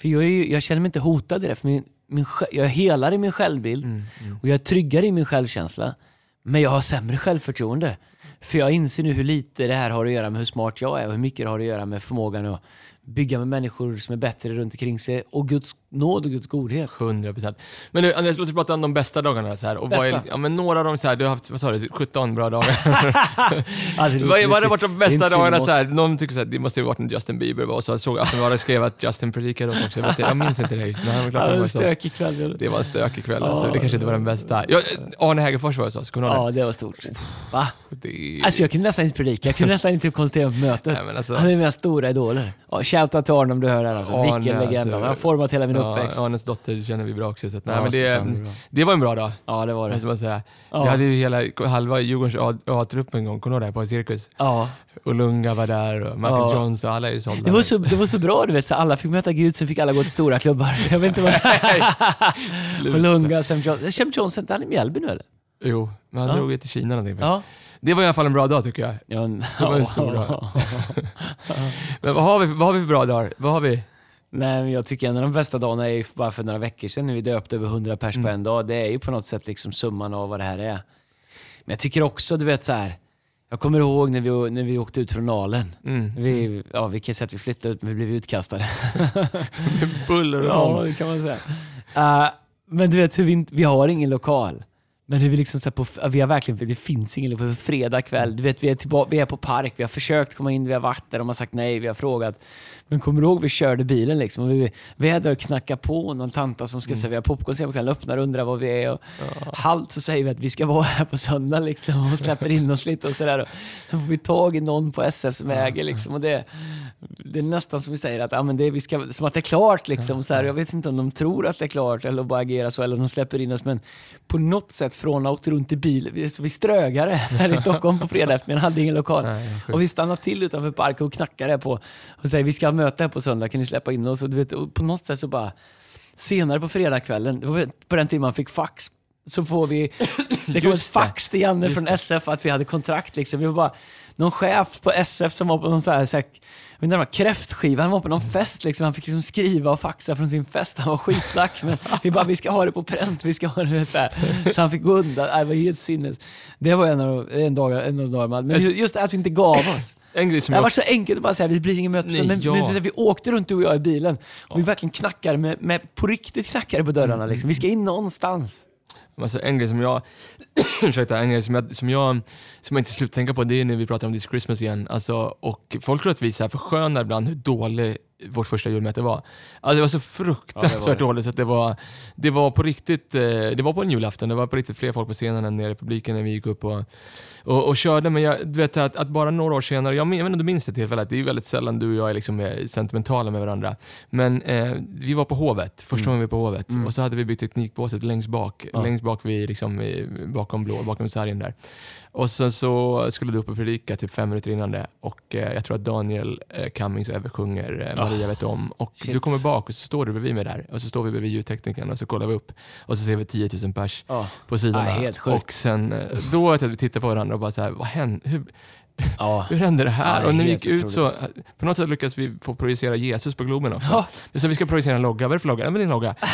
För jag, ju- jag känner mig inte hotad i det. För min, min, jag är helare i min självbild och jag är tryggare i min självkänsla. Men jag har sämre självförtroende. För jag inser nu hur lite det här har att göra med hur smart jag är och hur mycket det har att göra med förmågan att bygga med människor som är bättre runt omkring sig och Guds nåd och Guds godhet. 100 procent. Men nu, Andreas, låt oss prata om de bästa dagarna. Så här. Och vad är, Bästa? ja, men några av dem, så här, du har haft vad sa du, 17 bra dagar. Alltså, det vad har varit de bästa dagarna? Så här, någon tycker så här, det måste ju varit när Justin Bieber och så såg Aftonbladet skrev att Justin predikade oss också. Jag, vet, jag minns inte det. klart Ja, det var en stökig kväll. Det var en stökig kväll. Alltså. Det kanske inte var den bästa. Ja, Arne Hägerfors var hos oss, kommer Ja, det var stort. Va? det? Alltså jag kunde nästan inte predika, jag kunde nästan inte koncentrera mig på mötet. Nej, alltså- Han är mina stora idoler. Shoutout till Arne om du hör det här alltså. Arne, Vilken legend. alltså. Han har format hela min uppväxt. Ja, Arnes dotter känner vi bra också. Så att, nej, Ja, men det, det var en bra dag. Ja, det var Måste det. man säga. Ja. Vi hade ju hela, halva Djurgårdens A-trupp en gång, kommer du ihåg det? På Cirkus. Ja. Och Lunga var där och Michael Ja. Jones och alla är ju sålda. Det var, så, det var så bra, du vet. Så alla fick möta Gud, sen fick alla gå till stora klubbar. Jag vet inte vad... Sluta. Och Lunga, Sam Johnson. Sam Johnson, han är i Mjällby nu eller? Jo, men han Ja. drog ju till Kina någonting. Ja. Det var i alla fall en bra dag tycker jag. ja Det var en stor dag. ja. Men vad har vi, vad har vi för bra dagar? Vad har vi? Nej, men jag tycker en av de bästa dagarna är ju bara för några veckor sedan när vi döpte över 100 pers Mm. på en dag. Det är ju på något sätt liksom summan av vad det här är. Men jag tycker också, du vet så här. Jag kommer ihåg när vi, när vi åkte ut från Nalen. Mm. Vi, ja, vi kan säga att vi flyttade ut, men vi blev utkastade. Buller och ja, det kan man säga. Eh, men du vet, hur vi, inte- vi har ingen lokal. Men hur vi liksom så här på, vi har verkligen, det finns ingen lokal. För fredag kväll, du vet, vi är, tillbaka, vi är på park, vi har försökt komma in, vi har varit där, de har sagt nej, vi har frågat. Men kommer du ihåg, vi körde bilen liksom. Och vi, vi är där och knackar på någon tanta som ska servera popcorn sen på kvällen, öppnar och undrar var vi är. Och Halt så säger vi att vi ska vara här på söndag liksom, och släpper in oss lite och sådär. Sen får vi tag i någon på SF som äger liksom. Och det, det är nästan som vi säger, att, ja, men det, vi ska, som att det är klart. Liksom, så här. Jag vet inte om de tror att det är klart eller bara agerar så, eller de släpper in oss. Men på något sätt från att ha åkt runt i bil, så vi strögade här i Stockholm på fredag eftermiddag, hade ingen lokal. och vi stannade till utanför parken och knackade på och säger vi ska ha möte här på söndag, kan ni släppa in oss? Och, du vet, och på något sätt så bara, senare på fredagskvällen, på den tiden man fick fax, så får vi, det kom ett fax till Janne Just från det. SF att vi hade kontrakt. Liksom. Vi var bara, någon chef på SF som var på någon så här, så här jag vet inte, var kräftskiva, han var på någon fest liksom. Han fick liksom skriva och faxa från sin fest. Han var skitlack. Men vi bara, vi ska ha det på pränt. Vi ska ha det så här. Så han fick gå undan. Det var helt sinnes. Det var en av, en dag, en av dagarna. Men ju- just det att vi inte gav oss. En grej som Det har jag... så enkelt att bara säga, vi blir ingen möte. Nej, men, ja. men vi åkte runt du och jag i bilen. Och vi verkligen knackade med, med, på riktigt knackade på dörrarna. Mm. Liksom. Vi ska in någonstans. Alltså en grej som jag, ursäkta, en grej som jag, som jag, som jag inte slutar tänka på, det är när vi pratar om This Christmas igen. Alltså, och folk tror att vi så här förskönar ibland hur dålig vårt första julmöte var. Alltså det var så fruktansvärt Ja, det var det. dåligt så att det var, det var på riktigt, eh, det var på en julafton, det var på riktigt fler folk på scenen än nere i publiken när vi gick upp och, och, och körde. Men jag, du vet att, att bara några år senare, jag, jag vet inte om du minns det tillfället, det är ju väldigt sällan du och jag är liksom eh, sentimentala med varandra. Men eh, vi var på Hovet, första gången vi var på Hovet, och så hade vi byggt teknikbåset längst bak, Ja. längst bak vid, liksom, bakom blå, bakom sargen där. Och sen så skulle du upp och predika typ fem minuter innan det och eh, jag tror att Daniel eh, Cummings och Ebbe sjunger eh, Maria vet om och Shit. du kommer bak och så står du bredvid mig där och så står vi bredvid ljudteknikern och så kollar vi upp och så ser vi 10 000 pers Ja. på sidorna. Sjukt. och sen eh, då att vi tittar på varandra och bara så här, vad hände? Hur, Ja. hur hände det här? Ja, och när vi gick ut så, på något sätt lyckades vi få projicera Jesus på Globen också. Ja. Så vi ska projicera en logga, vad är det för logga? Ja, men det är en logga.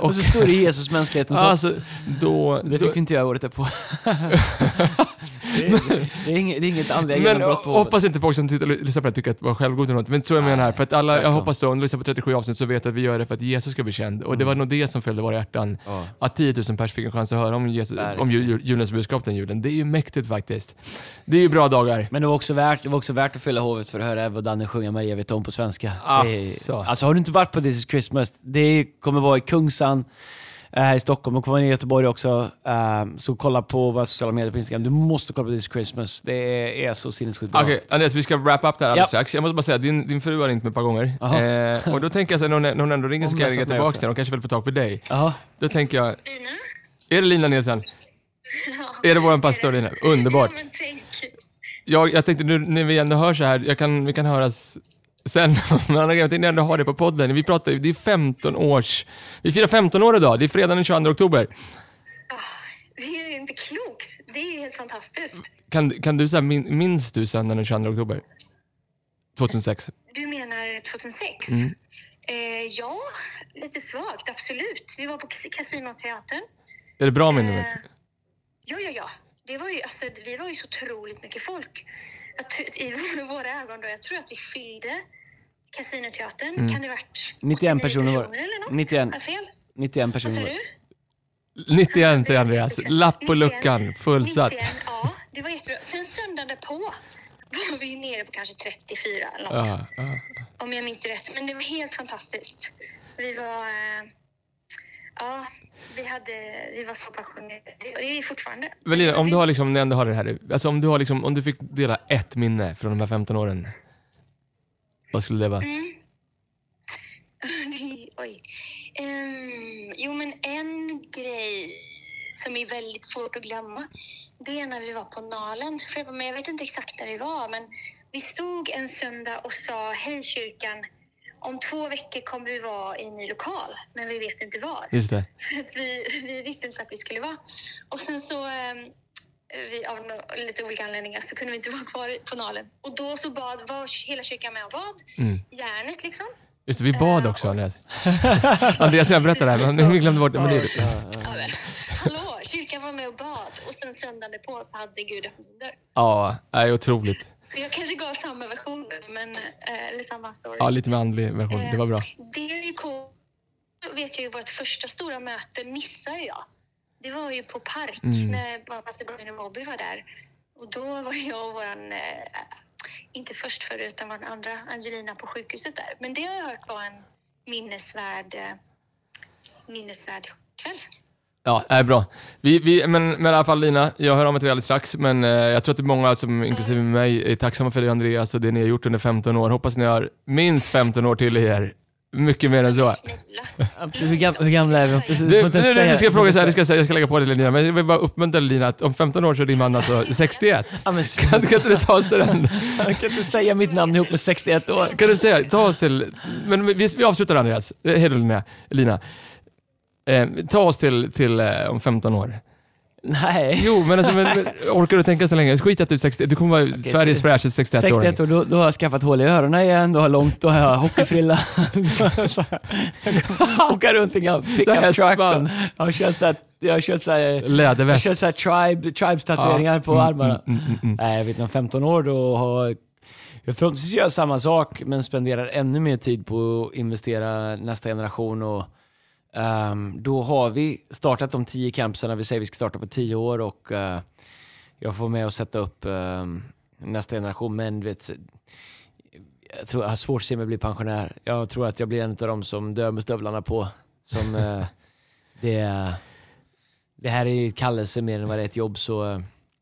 Och så står det Jesus, mänskligheten så. alltså, då, Det då, fick vi inte göra året därpå. det, är, det, är inget, det är inget andliga Men genombrott på Hovet. hoppas inte folk som tittar, lyssnar på det tycker att det var självgod eller något. Men så jag menar här, för att alla, jag hoppas då, om du lyssnar på 37 avsnitt så vet att vi gör det för att Jesus ska bli känd. Och det var nog det som fyllde våra hjärtan. Ja. Att 10 000 pers fick en chans att höra om, Jesus, om jul, julens budskap den julen. Det är ju mäktigt faktiskt. Det är ju bra dagar. Men det var, också värt, det var också värt att fylla Hovet för att höra Ebba och Danne sjunga Maria vet om på svenska. Är, alltså har du inte varit på This is Christmas, det kommer vara i Kungsan. Eh, här i Stockholm och kommer ner i Göteborg också. Eh, så kolla på våra sociala medier på Instagram. Du måste kolla på This Christmas. Det är, så sinnessjukt bra. Okej, Andreas, vi ska wrap up det här alldeles Ja. strax. Jag måste bara säga, din, din fru har ringt mig ett par gånger. Eh, och då tänker jag så här, när hon, ändå ringer så kan jag ringa tillbaka till henne. Hon kanske vill få tag på dig. Jaha. Då tänker jag, Lina? är det Lina Nilsson? Är det våran pastor Lina? Underbart. Ja, men tänk. Jag, jag tänkte nu när vi ändå hörs så här, jag kan, vi kan höras sen. Men andra grejen, jag tänkte ändå ha det på podden. Vi pratar det är 15 års... Vi firar 15 år idag. Det är fredagen den 22 oktober. Det är inte klokt. Det är helt fantastiskt. Kan, kan du säga, min, minns du söndagen den 22 oktober? 2006? Du menar 2006? Mm. Eh, ja, lite svagt, absolut. Vi var på Casinoteatern. Är det bra minne? Eh, ja, ja, ja. Det var ju, alltså, vi var ju så otroligt mycket folk. I våra ögon då, jag tror att vi fyllde Casinoteatern. Mm. Kan det varit 91 personer var eller något? 91. Har jag fel? 91 Vad sa personer. du? 91 säger Andreas. Lapp på 91, luckan, fullsatt. 91, ja, det var jättebra. Sen söndagen därpå var vi nere på kanske 34 eller något. Ja, ja. Om jag minns det rätt. Men det var helt fantastiskt. Vi var... Ja, vi, hade, vi var så passionerade. Det är fortfarande. Men Lina, om du har liksom, när ändå har det här, alltså om du har liksom, om du fick dela ett minne från de här 15 åren. Vad skulle det vara? Oj. Ehm, jo, men en grej som är väldigt svårt att glömma, det är när vi var på Nalen. För jag, men jag vet inte exakt när det var, men vi stod en söndag och sa hej kyrkan, om två veckor kommer vi vara i en ny lokal, men vi vet inte var. Just det. För att vi, vi visste inte vart vi skulle vara. Och sen så, ehm, vi, av lite olika anledningar, så kunde vi inte vara kvar på Nalen. Och då så bad, var hela kyrkan med och bad. Järnet liksom. Just det, vi bad Eh, också och- Andreas. Andreas, jag berättade det här, men vi glömde bort det. Men det Ja, men, hallå, kyrkan var med och bad och sen söndagen på så hade Gud öppnat sin dörr. ja, det är otroligt. Så jag kanske gav samma version, men, eh, eller samma story. Ja, lite med andlig version. Det var bra. Det är ju coolt. Vet jag ju vårt första stora möte missade jag. Det var ju på Park Mm. när pastor Brian och Bobby var där. Och då var jag och våran, eh, inte först för utan vår andra Angelina på sjukhuset där. Men det har jag hört var en minnesvärd, eh, minnesvärd kväll. Ja, är bra. Vi, vi, men, men i alla fall Lina, jag hör av mig till dig alldeles strax, men eh, jag tror att det är många som, inklusive mig, är tacksamma för det Andreas och det ni har gjort under 15 år. Hoppas ni har minst 15 år till i er. Mycket mer än så. Hur, gam, hur gamla är vi? Du, nu, säga- nu ska fråga så här, säga- du ska säga, jag ska lägga på det Lina, men jag vill bara uppmuntra Lina att om 15 år så är din man alltså 61. Ja, men, Kan, kan inte du ta oss till den? jag kan inte säga mitt namn ihop med 61 år. Kan du säga, ta oss till, men vi, vi avslutar Andreas. Hej då Lina. Lina. Eh, ta oss till, till eh, om 15 år. Nej. Jo, men, alltså, men, men orkar du tänka så länge? Skit att du är 60, du kommer vara Sveriges så- fräschaste 61 61 år, då, då har jag skaffat hål i öronen igen, då har jag långt, då har jag hockeyfrilla. Så jag kan Åka runt i en Det här pickup truck. och- svans. Jag har kört så här, jag har kört så här, jag har Läderväst. kört så här tribe, tribes-tatueringar på Mm, armarna. mm, mm, mm. Nej, jag vet inte, om 15 år då har jag förhoppningsvis gör samma sak, men spenderar ännu mer tid på att investera nästa generation. Och, Um, då har vi startat de tio campusarna, vi säger vi ska starta på tio år och uh, jag får med och sätta upp ehm, nästa generation. Men du vet, jag, tror, jag har svårt att se mig bli pensionär. Jag tror att jag blir en av dem som dör med stövlarna på. Som, uh, det, det här är kallelse mer än vad det är ett jobb, så eh,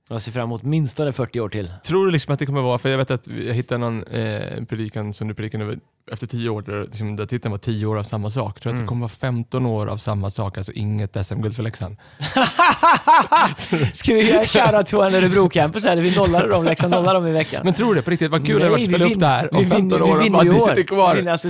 jag ser fram emot minst 40 år till. Tror du liksom att det kommer vara, för jag vet att jag hittade någon eh, predikan som du predikade över- efter 10 år, liksom, där titeln var 10 år av samma sak. Tror att Mm. det kommer vara 15 år av samma sak, alltså inget SM-guld för Leksand? Ska vi göra shoutout till vår Örebro-campus här? Vi nollade dem, Leksand nollade dem i veckan. Men tror du det på riktigt? Vad kul det hade varit att spela upp det här om vinner- 15 år vi och vinner bara ju det år. sitter kvar. Vi vinner, alltså,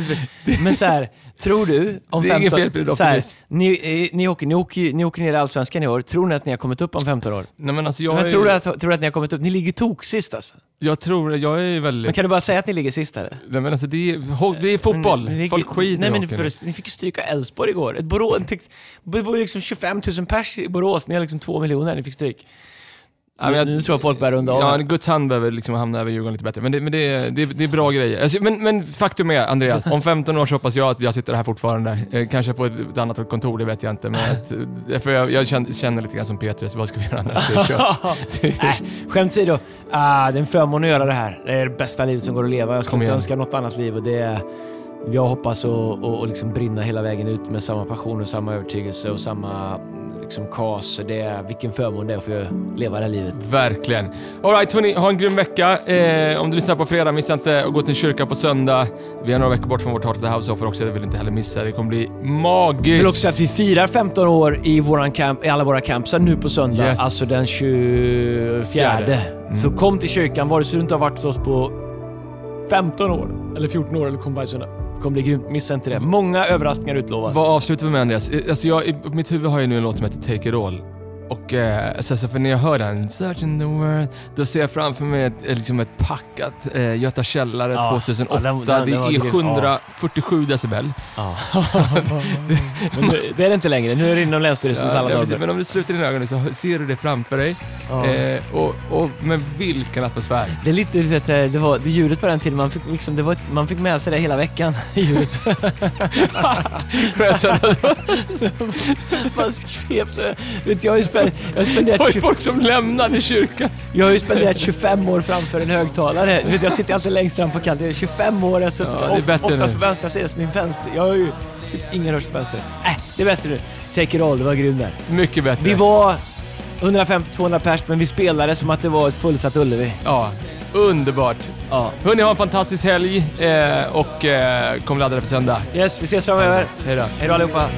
men så här, tror du om Det är ingen 15... fel på det, så här, ni, eh, ni, åker, ni, åker, ni åker ner i Allsvenskan i år. Tror ni att ni har kommit upp om 15 år? Nej, men alltså jag, Men är, tror, du att, tror du att ni har kommit upp? Ni ligger tok sist alltså. Jag tror, jag är väldigt... Men kan du bara säga att ni ligger sist eller? Nej, men alltså, det, är, det är fotboll. Men ni- Folk skiter Nej men för, ni fick ju stryka Elfsborg igår. Ett Borås, det bor ju liksom 25 000 pers i Borås. Ni har liksom två miljoner, ni fick stryk. Ja, jag- nu tror jag folk börjar runda av. Ja. Guds hand behöver liksom hamna över Djurgården lite bättre. Men det, men det, är- det, det är bra grejer. Alltså, men, men faktum är, Andreas, om 15 år så hoppas jag att jag sitter här fortfarande. Eh, kanske på ett annat kontor, det vet jag inte. Men att, eh, för jag, jag känner, känner lite grann som Petrus, vad ska vi göra när det är kört? Nej, skämt åsido. Ah, det är en förmån att göra det här. Det är det bästa livet som går att leva. Jag skulle inte önska något annat liv och det är... jag hoppas att, att, liksom brinna hela vägen ut med samma passion och samma övertygelse och samma liksom kas. Det är, vilken förmån det är att få leva det här livet. Verkligen. Alright hörni, ha en grym vecka. Eh, om du lyssnar på fredag, missa inte att gå till en kyrka på söndag. Vi har några veckor bort från vårt Heart of the House offer också, det vill du inte heller missa. Det kommer bli magiskt. Jag vill också säga att vi firar 15 år i, våran camp, i alla våra campsar nu på söndag, Yes. alltså den 24. Fjärde. Så kom till kyrkan, vare sig du inte har varit hos oss på 15 år, eller 14 år, eller kom varje söndag. Det kommer bli grymt, missa inte det. Många överraskningar utlovas. Vad avslutar vi med Andreas? Alltså jag, i mitt huvud har jag nu en låt som heter Take It All. Och eh, så, så för när jag hör den, Searching the world, då ser jag framför mig ett, eh, liksom ett packat eh, Göta källare Ja, 2008. ja, den- den- det är grym. 747 decibel. Ja. Men nu, det är det inte längre. Nu är det inom Länsstyrelsens Ja, alla ja, dagar. men om du sluter dina ögon så ser du det framför dig. Ja. Eh, och, och, men vilken atmosfär. Det är lite, du vet, det var det ljudet på den tiden, man fick, liksom, det var, man fick med sig det hela veckan, ljudet. man skrev så. Vet, jag, har jag, har Det spenderat, var ju 20 folk som lämnade kyrkan. jag har ju spenderat 25 år framför en högtalare. Vet, jag sitter alltid längst fram på kanten. Jag är 25 år, jag har suttit Ja, oftast nu. på vänstra sidan min vänster. Jag har ju typ ingen röst på vänster. Äh, det är bättre nu. Take it all, det var grym där. Mycket bättre. Vi var 150-200 pers, men vi spelade som att det var ett fullsatt Ullevi. Ja, underbart. Ja. Hörni, ha en fantastisk helg eh, och eh, kom laddade för söndag. Yes, vi ses framöver. Hej då. Hej då allihopa.